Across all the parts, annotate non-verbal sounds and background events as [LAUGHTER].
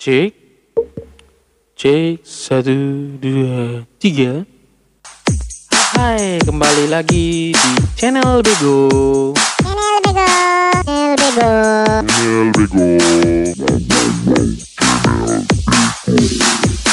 Cek. Cek. Satu, dua, tiga. Hai, kembali lagi di channel Bego. Channel Bego. Channel Bego. You started a fire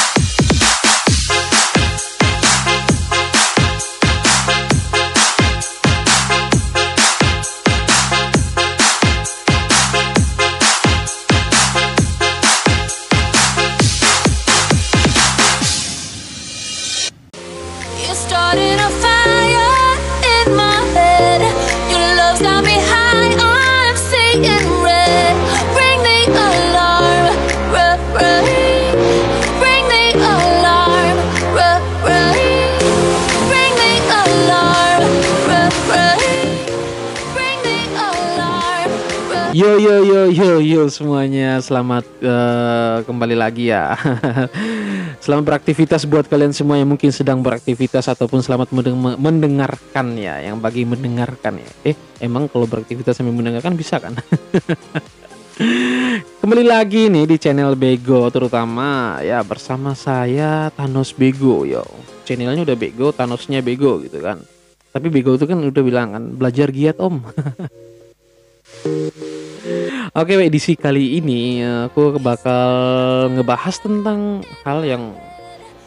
Yo yo yo yo yo semuanya, selamat eh, kembali lagi ya. [LAUGHS] selamat beraktivitas buat kalian semua yang mungkin sedang beraktivitas ataupun selamat mendeng- mendengarkan ya, yang bagi mendengarkan ya. Eh, emang kalau beraktivitas sambil mendengarkan bisa kan? [LAUGHS] Kembali lagi nih di channel Bego terutama ya bersama saya Thanos Bego yo. Channelnya udah Bego, Thanosnya Bego gitu kan. Tapi Bego itu kan udah bilang kan belajar giat om. [LAUGHS] Oke, edisi kali ini eh, aku bakal ngebahas tentang hal yang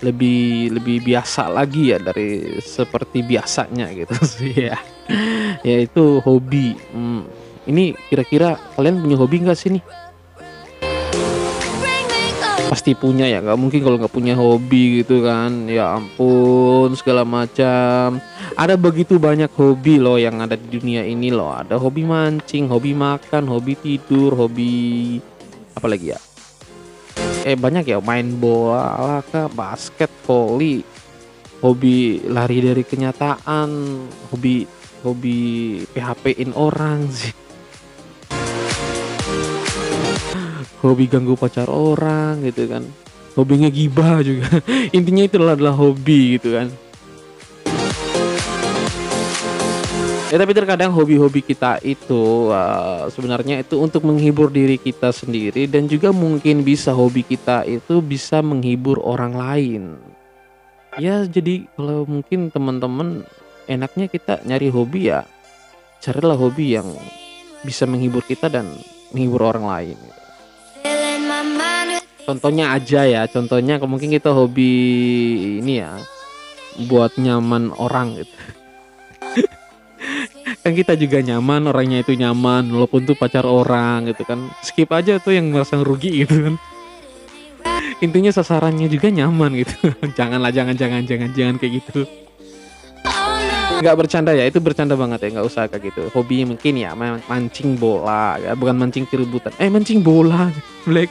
lebih lebih biasa lagi ya dari seperti biasanya gitu [LAUGHS] sih ya. Yaitu hobi. Hmm, ini kira-kira kalian punya hobi nggak sih nih? Pasti punya ya, nggak mungkin kalau nggak punya hobi gitu kan. Ya ampun, segala macam. Ada begitu banyak hobi loh yang ada di dunia ini loh. Ada hobi mancing, hobi makan, hobi tidur, hobi apa lagi ya? Eh banyak ya, main bola, kah, basket, volley, hobi lari dari kenyataan, hobi hobi PHP-in orang sih. Hobi ganggu pacar orang gitu kan. Hobi ngegibah juga. [LAUGHS] Intinya itu adalah, adalah hobi gitu kan. Ya tapi terkadang hobi-hobi kita itu uh, sebenarnya itu untuk menghibur diri kita sendiri dan juga mungkin bisa hobi kita itu bisa menghibur orang lain. Ya jadi kalau mungkin teman-teman enaknya kita nyari hobi ya carilah hobi yang bisa menghibur kita dan menghibur orang lain with contohnya aja ya contohnya mungkin kita hobi ini ya buat nyaman orang gitu. [LAUGHS] Kan kita juga nyaman orangnya itu nyaman walaupun tuh pacar orang gitu kan. Skip aja tuh yang merasa rugi gitu kan. Intinya sasarannya juga nyaman gitu. [LAUGHS] Janganlah jangan jangan jangan jangan kayak gitu. Nggak bercanda ya itu bercanda banget ya nggak usah kayak gitu. Hobi mungkin ya man- mancing bola ya bukan mancing keributan. Eh mancing bola [LAUGHS] black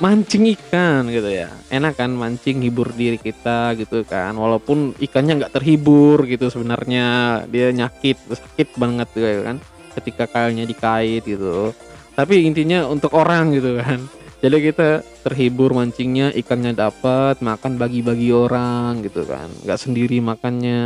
mancing ikan gitu ya. Enak kan mancing hibur diri kita gitu kan. Walaupun ikannya nggak terhibur gitu sebenarnya. Dia nyakit sakit banget gitu ya kan. Ketika kailnya dikait gitu. Tapi intinya untuk orang gitu kan. Jadi kita terhibur mancingnya ikannya dapat makan bagi-bagi orang gitu kan. Nggak sendiri makannya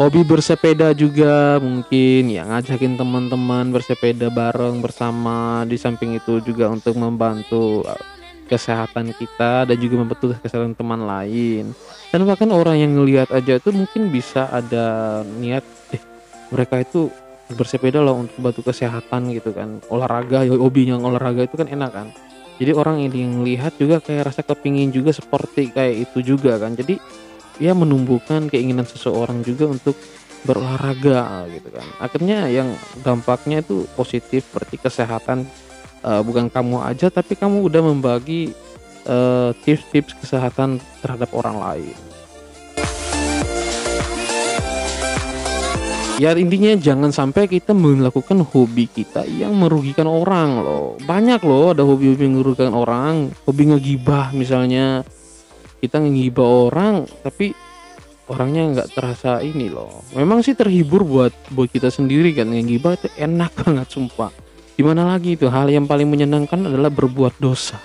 hobi bersepeda juga mungkin ya ngajakin teman-teman bersepeda bareng bersama. Di samping itu juga untuk membantu uh, kesehatan kita dan juga membantu kesehatan teman lain. Dan bahkan orang yang ngelihat aja itu mungkin bisa ada niat eh mereka itu bersepeda loh untuk bantu kesehatan gitu kan. Olahraga ya, hobi yang olahraga itu kan enak kan. Jadi orang yang lihat juga kayak rasa kepingin juga seperti kayak itu juga kan. Jadi ya menumbuhkan keinginan seseorang juga untuk berolahraga gitu kan. Akhirnya yang dampaknya itu positif seperti kesehatan eh, bukan kamu aja tapi kamu udah membagi eh, tips-tips kesehatan terhadap orang lain. Ya intinya jangan sampai kita melakukan hobi kita yang merugikan orang loh. Banyak loh ada hobi-hobi yang merugikan orang. Hobi ngegibah misalnya kita ngegibah orang tapi orangnya nggak terasa ini loh memang sih terhibur buat buat kita sendiri kan ngegibah itu enak [LAUGHS] banget sumpah Gimana lagi itu hal yang paling menyenangkan adalah berbuat dosa. [LAUGHS]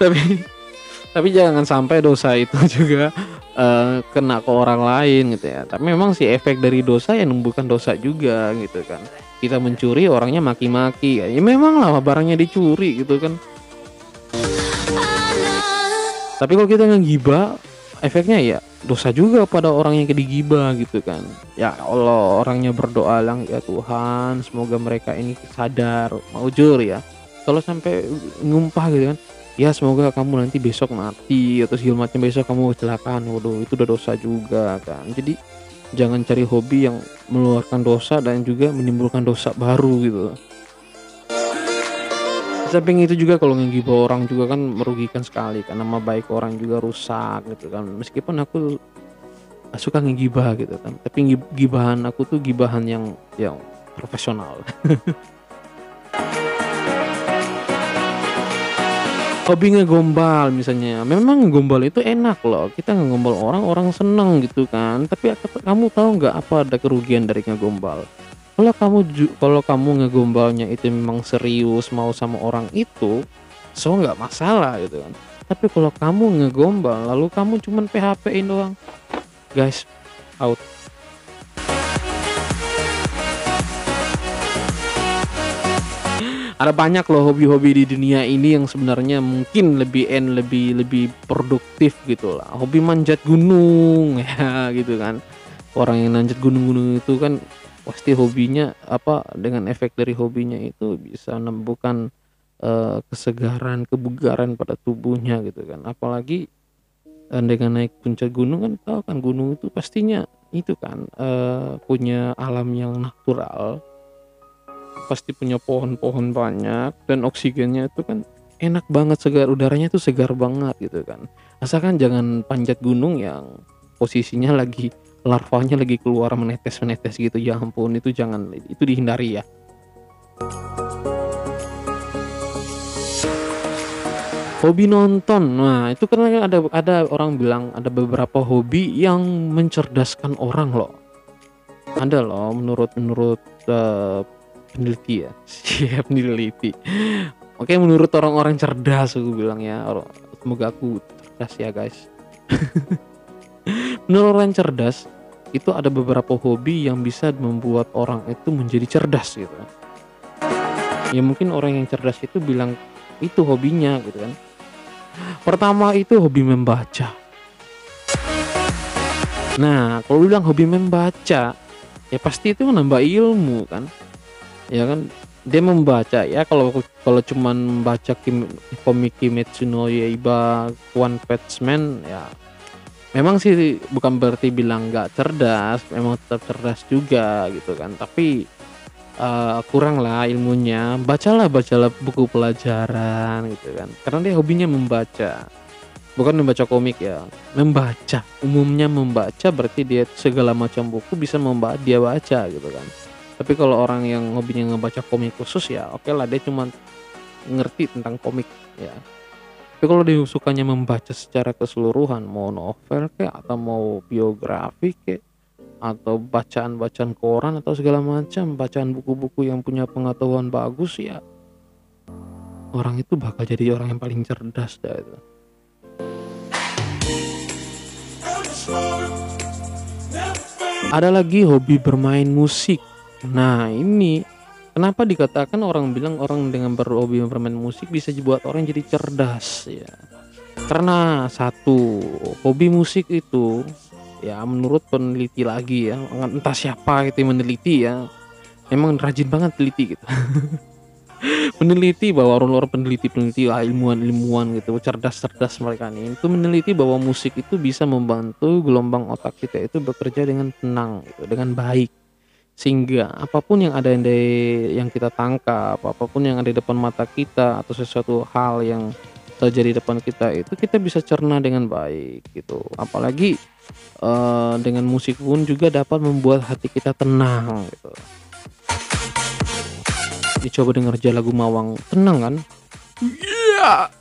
tapi tapi jangan sampai dosa itu [LAUGHS] juga eee, kena ke orang lain gitu ya. Tapi memang sih efek dari dosa ya numbuhkan dosa juga gitu kan. Kita mencuri orangnya maki-maki, ya memanglah barangnya dicuri gitu kan. Tapi kalau kita ngegibah, efeknya ya dosa juga pada orang yang digibah gitu kan. Ya Allah, orangnya berdoa lang, "Ya Tuhan, semoga mereka ini sadar, maujur ya." Kalau sampai ngumpah gitu kan, "Ya semoga kamu nanti besok mati," atau segala macam, "besok kamu kecelakaan." Waduh, itu udah dosa juga kan. Jadi jangan cari hobi yang mengeluarkan dosa dan juga menimbulkan dosa baru gitu. Samping itu juga kalau ngegibah orang juga kan merugikan sekali kan, nama baik orang juga rusak gitu kan. Meskipun aku suka ngegibah gitu kan, tapi gib gibahan aku tuh gibahan yang yang profesional. [LAUGHS] Hobi ngegombal misalnya, memang ngegombal itu enak loh, kita ngegombal orang, orang seneng gitu kan. Tapi kamu tahu nggak apa ada kerugian dari ngegombal? Kalau kamu kalau kamu ngegombalnya itu memang serius mau sama orang itu, so nggak masalah gitu kan. Tapi kalau kamu ngegombal lalu kamu cuman PHP-in doang, guys, out. Ada banyak loh hobi-hobi di dunia ini yang sebenarnya mungkin lebih en lebih lebih produktif gitu lah. Hobi manjat gunung [LAUGHS] ya gitu kan. Orang yang nanjat gunung-gunung itu kan pasti hobinya apa, dengan efek dari hobinya itu bisa menumbuhkan, eee, kesegaran, kebugaran pada tubuhnya gitu kan. Apalagi, eee, dengan naik puncak gunung kan tahu kan gunung itu pastinya itu kan, eee, punya alam yang natural. Pasti punya pohon-pohon banyak dan oksigennya itu kan enak banget, segar, udaranya tuh segar banget gitu kan. Asalkan jangan panjat gunung yang posisinya lagi larvanya lagi keluar menetes-menetes gitu, ya ampun itu jangan, itu dihindari ya. Hobi nonton, nah itu kan ada ada orang bilang ada beberapa hobi yang mencerdaskan orang loh. Ada loh menurut menurut, eee, peneliti ya, siap [LAUGHS] peneliti. Oke menurut orang-orang cerdas aku bilang ya, semoga aku cerdas ya guys. [LAUGHS] Menurut orang cerdas, itu ada beberapa hobi yang bisa membuat orang itu menjadi cerdas gitu. Ya mungkin orang yang cerdas itu bilang itu hobinya gitu kan. Pertama itu hobi membaca. Nah, kalau bilang hobi membaca, ya pasti itu menambah ilmu kan. Ya kan, dia membaca ya kalau kalau cuman membaca kim komik Kimetsu no Yaiba, One Punch Man ya memang sih bukan berarti bilang nggak cerdas, memang tetap cerdas juga gitu kan. Tapi, eee, kuranglah ilmunya, bacalah bacalah buku pelajaran gitu kan. Karena dia hobinya membaca, bukan membaca komik ya, membaca. Umumnya membaca berarti dia segala macam buku bisa memba dia baca gitu kan. Tapi kalau orang yang hobinya ngebaca komik khusus ya okelah dia cuman ngerti tentang komik ya. Tapi kalau dia sukanya membaca secara keseluruhan, mau novel kek, atau mau biografi kek, atau bacaan-bacaan koran atau segala macam, bacaan buku-buku yang punya pengetahuan bagus ya orang itu bakal jadi orang yang paling cerdas dah itu. Ada lagi hobi bermain musik. Nah ini, kenapa dikatakan orang bilang orang dengan berhobi bermain musik bisa dibuat orang jadi cerdas ya. Karena satu, hobi musik itu ya menurut peneliti lagi ya, entah siapa itu yang meneliti ya, memang rajin banget teliti gitu. [LAUGHS] Meneliti bahwa orang-orang peneliti-peneliti, ah, ilmuwan-ilmuwan gitu, cerdas-cerdas mereka nih, itu meneliti bahwa musik itu bisa membantu gelombang otak kita itu bekerja dengan tenang gitu, dengan baik. Sehingga apa pun yang ada di yang kita tangkap, apa pun yang ada di depan mata kita atau sesuatu hal yang terjadi di depan kita itu kita bisa cerna dengan baik gitu. Apalagi, eee, dengan musik pun juga dapat membuat hati kita tenang gitu. Dicoba denger aja lagu Mawang, tenang kan? Iya. Iya.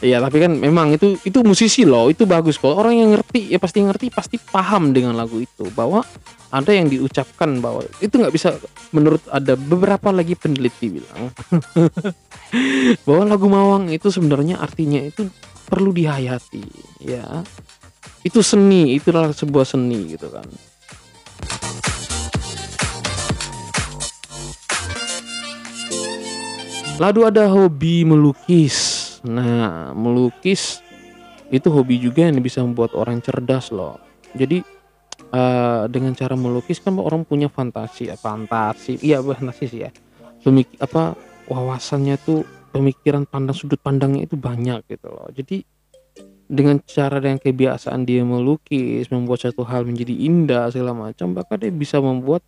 Iya tapi kan memang itu itu musisi loh itu bagus. Kalau orang yang ngerti ya pasti ngerti pasti paham dengan lagu itu. Bahwa ada yang diucapkan bahwa itu nggak bisa menurut ada beberapa lagi peneliti bilang [LAUGHS] bahwa lagu Mawang itu sebenarnya artinya itu perlu dihayati ya. Itu seni itulah sebuah seni gitu kan. Lalu ada hobi melukis nah melukis itu hobi juga yang bisa membuat orang cerdas loh. Jadi eh, dengan cara melukis kan orang punya fantasi ya fantasi iya fantasi sih ya. Pemik apa wawasannya tuh pemikiran pandang sudut pandangnya itu banyak gitu loh. Jadi dengan cara dan kebiasaan dia melukis membuat satu hal menjadi indah segala macam bahkan dia bisa membuat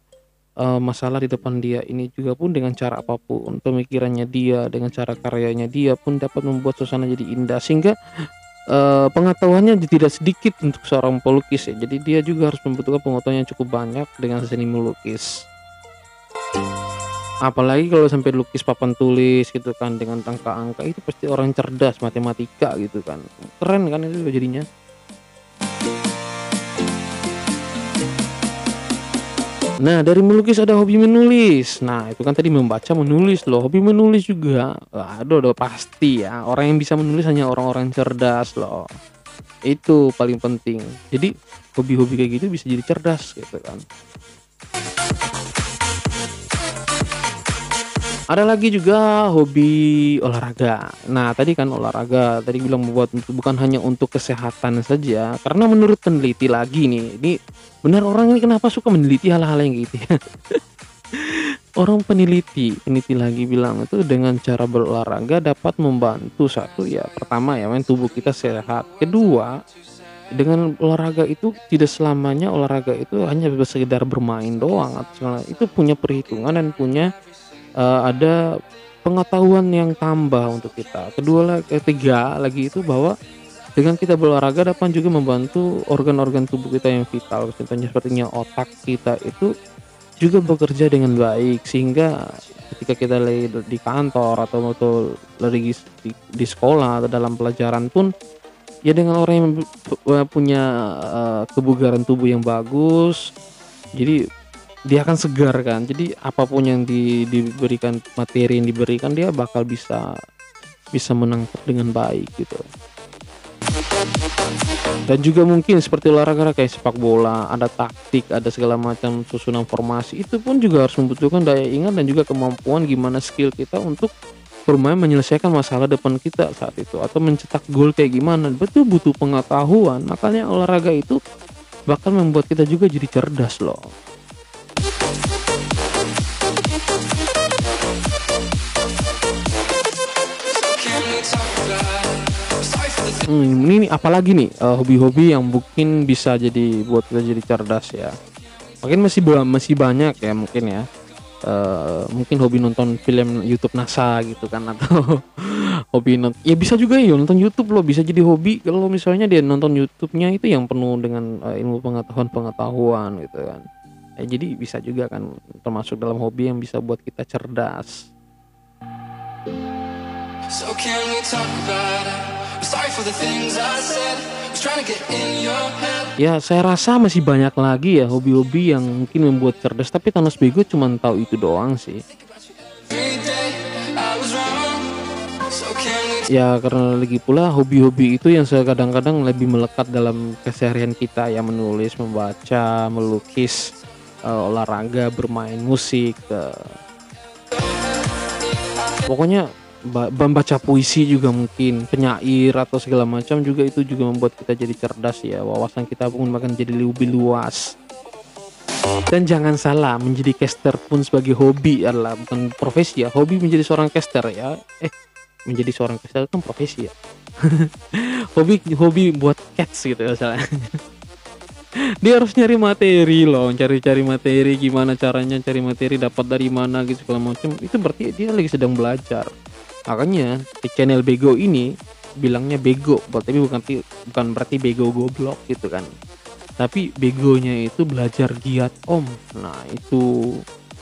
eh, masalah di depan dia ini juga pun dengan cara apa pun pemikirannya dia dengan cara karyanya dia pun dapat membuat suasana jadi indah. Sehingga eh, pengetahuannya tidak sedikit untuk seorang pelukis ya. Jadi dia juga harus membutuhkan pengetahuan yang cukup banyak dengan seni melukis. Apalagi kalau sampai lukis papan tulis gitu kan dengan angka-angka itu pasti orang cerdas matematika gitu kan. Keren kan itu jadinya Nah dari melukis ada hobi menulis. Nah itu kan tadi membaca menulis loh. Hobi menulis juga. Aduh udah pasti ya. Orang yang bisa menulis hanya orang-orang cerdas loh. Itu paling penting. Jadi hobi-hobi kayak gitu bisa jadi cerdas gitu kan Ada lagi juga hobi olahraga. Nah, tadi kan olahraga, tadi bilang membuat bukan hanya untuk kesehatan saja, karena menurut peneliti lagi nih, ini benar orang ini kenapa suka meneliti hal-hal yang gitu ya. [LAUGHS] orang peneliti, peneliti lagi bilang itu dengan cara berolahraga dapat membantu satu ya, pertama ya, main tubuh kita sehat. Kedua, dengan olahraga itu tidak selamanya olahraga itu hanya sekedar bermain doang atau segala itu punya perhitungan dan punya eh, ada pengetahuan yang tambah untuk kita. Kedua ketiga lagi itu bahwa dengan kita berolahraga dapat juga membantu organ-organ tubuh kita yang vital, contohnya sepertinya otak kita itu juga bekerja dengan baik sehingga ketika kita lagi di kantor atau atau lagi di, di sekolah atau dalam pelajaran pun ya dengan orang yang pu- punya eh, kebugaran tubuh yang bagus jadi dia akan segar kan. Jadi apa pun yang di- diberikan materi yang diberikan dia bakal bisa bisa menangkap dengan baik gitu. Dan juga mungkin seperti olahraga kayak sepak bola ada taktik ada segala macam susunan formasi itu pun juga harus membutuhkan daya ingat dan juga kemampuan gimana skill kita untuk bermain menyelesaikan masalah depan kita saat itu atau mencetak gol kayak gimana. Betul butuh pengetahuan. Makanya olahraga itu bakal membuat kita juga jadi cerdas loh Hmm, ini nih, apalagi nih eh, hobi-hobi yang mungkin bisa jadi buat kita jadi cerdas ya. Mungkin masih masih banyak ya mungkin ya. Eh, mungkin hobi nonton film YouTube NASA gitu kan [LAUGHS] atau hobi nonton ya bisa juga ya nonton YouTube loh bisa jadi hobi kalau misalnya dia nonton YouTube-nya itu yang penuh dengan eh, ilmu pengetahuan-pengetahuan gitu kan. Ya, jadi bisa juga kan termasuk dalam hobi yang bisa buat kita cerdas. So can we talk about it? Ya saya rasa masih banyak lagi ya hobi-hobi yang mungkin membuat cerdas tapi Thanos Bego cuma tahu itu doang sih. Ya karena lagi pula hobi-hobi itu yang saya kadang-kadang lebih melekat dalam keseharian kita ya menulis, membaca, melukis, eh, olahraga, bermain musik. eh. Pokoknya membaca puisi juga mungkin, penyair atau segala macam juga itu juga membuat kita jadi cerdas ya. Wawasan kita pun bahkan jadi lebih luas. Dan jangan salah, menjadi caster pun sebagai hobi adalah bukan profesi ya. Hobi menjadi seorang caster ya. Eh, menjadi seorang caster itu kan profesi ya. [LAUGHS] hobi hobi buat cats gitu misalnya. [LAUGHS] Dia harus nyari materi loh, cari-cari materi gimana caranya cari materi dapat dari mana gitu segala macam. Itu berarti dia lagi sedang belajar. Makanya di channel Bego ini bilangnya bego, tapi bukan bukan berarti bego goblok gitu kan. Tapi begonya itu belajar giat om. Nah itu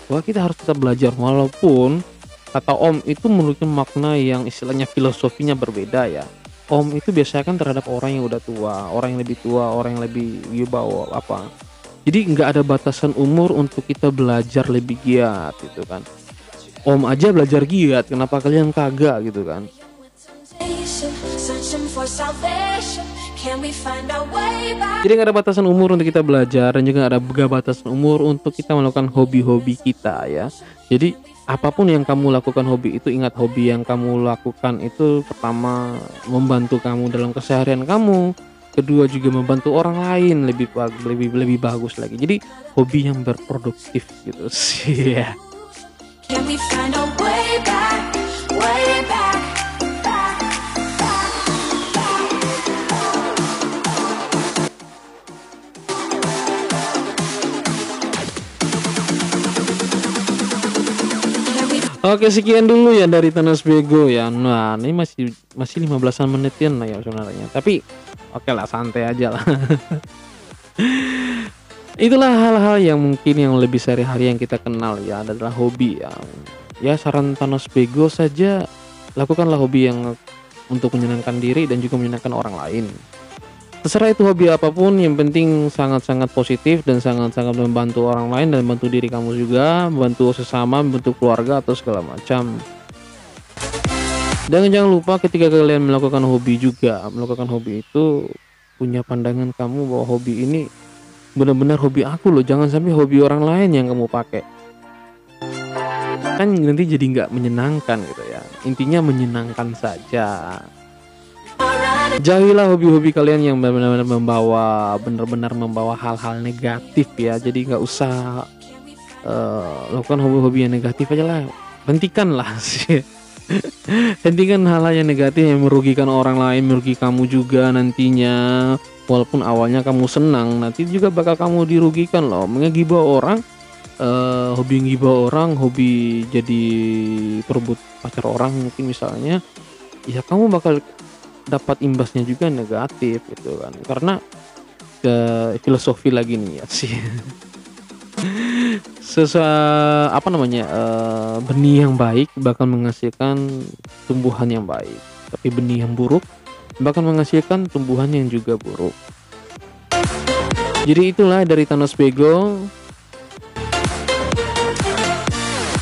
wah kita harus tetap belajar. Walaupun kata om itu memiliki makna yang istilahnya filosofinya berbeda ya. Om itu biasanya kan terhadap orang yang udah tua orang yang lebih tua orang yang lebih wibawa apa. Jadi nggak ada batasan umur untuk kita belajar lebih giat gitu kan om aja belajar giat kenapa kalian kagak gitu kan? Jadi nggak ada batasan umur untuk kita belajar dan juga ada nggak batasan umur untuk kita melakukan hobi-hobi kita ya. Jadi apa pun yang kamu lakukan hobi itu ingat hobi yang kamu lakukan itu pertama membantu kamu dalam keseharian kamu. Kedua juga membantu orang lain lebih lebih lebih bagus lagi. Jadi hobi yang berproduktif gitu [LAUGHS] sih ya. Can we find our way back? Way back. back, back, back. Can we Oke sekian dulu ya dari Tanas Bego ya. Nah ini masih masih 15an menitin lah ya sebenarnya. Tapi oke lah santai aja lah. [LAUGHS] Itulah hal-hal yang mungkin yang lebih sehari-hari yang kita kenal ya adalah hobi ya. Ya saran Thanos Bego saja lakukanlah hobi yang untuk menyenangkan diri dan juga menyenangkan orang lain. Terserah itu hobi apa pun, yang penting sangat-sangat positif dan sangat-sangat membantu orang lain dan membantu diri kamu juga, membantu sesama, membantu keluarga atau segala macam. Dan jangan lupa ketika kalian melakukan hobi juga, melakukan hobi itu punya pandangan kamu bahwa hobi ini benar-benar hobi aku loh, jangan sampai hobi orang lain yang kamu pakai. Kan nanti jadi nggak menyenangkan gitu ya. Intinya menyenangkan saja. Jauhilah hobi-hobi kalian yang benar-benar membawa benar-benar membawa hal-hal negatif ya. Jadi nggak usah eh, lakukan hobi-hobi yang negatif aja lah. Hentikan lah [LAUGHS] sih. Hentikan hal-hal yang negatif yang merugikan orang lain, merugi kamu juga nantinya. Walaupun awalnya kamu senang, nanti juga bakal kamu dirugikan loh. Mengegibah orang, eh, hobi ngibah orang, hobi jadi perebut pacar orang mungkin misalnya, ya kamu bakal dapat imbasnya juga negatif gitu kan. Karena ke filosofi lagi nih ya sih. [LAUGHS] Sesuai apa namanya eh, benih yang baik bakal menghasilkan tumbuhan yang baik. Tapi benih yang buruk bakal menghasilkan tumbuhan yang juga buruk. Jadi itulah dari Thanos Bego.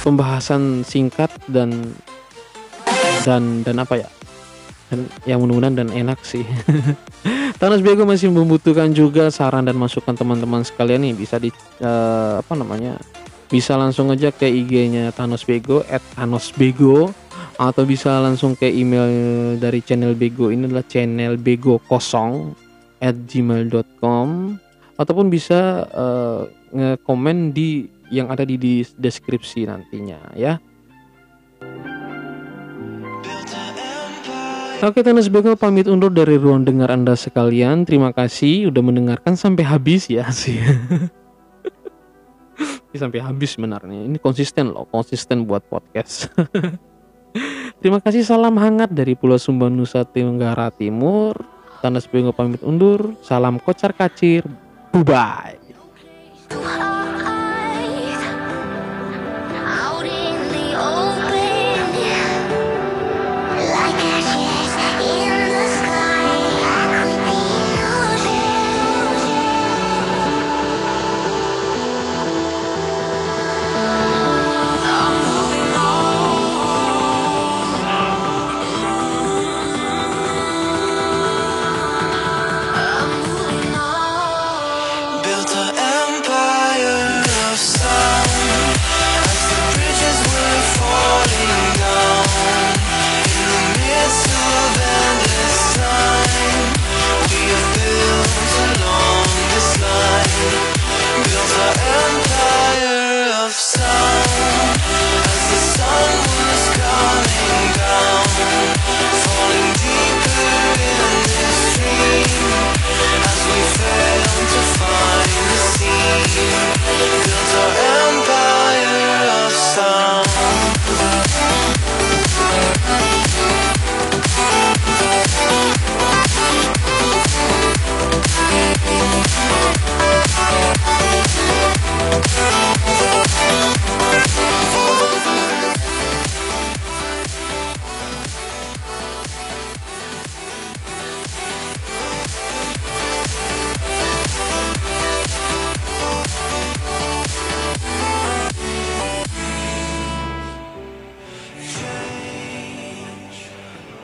Pembahasan singkat dan dan dan apa ya? Dan yang mudah-mudahan dan enak sih. [LAUGHS] Thanos Bego masih membutuhkan juga saran dan masukan teman-teman sekalian nih. Bisa di eh, apa namanya? Bisa langsung aja ke IG-nya Thanos Bego at Thanos Bego atau bisa langsung ke email dari channel Bego ini adalah channel Bego kosong at gmail.com ataupun bisa eh, nge-komen di yang ada di, deskripsi nantinya ya. Oke Tenis Bego pamit undur dari ruang dengar Anda sekalian. Terima kasih udah mendengarkan sampai habis ya [LAUGHS] sih. Sampai habis sebenarnya. Ini konsisten loh, konsisten buat podcast. [LAUGHS] Terima kasih salam hangat dari Pulau Sumba Nusa Tenggara Timur. Tenis Bego pamit undur. Salam kocar kacir. Bye bye.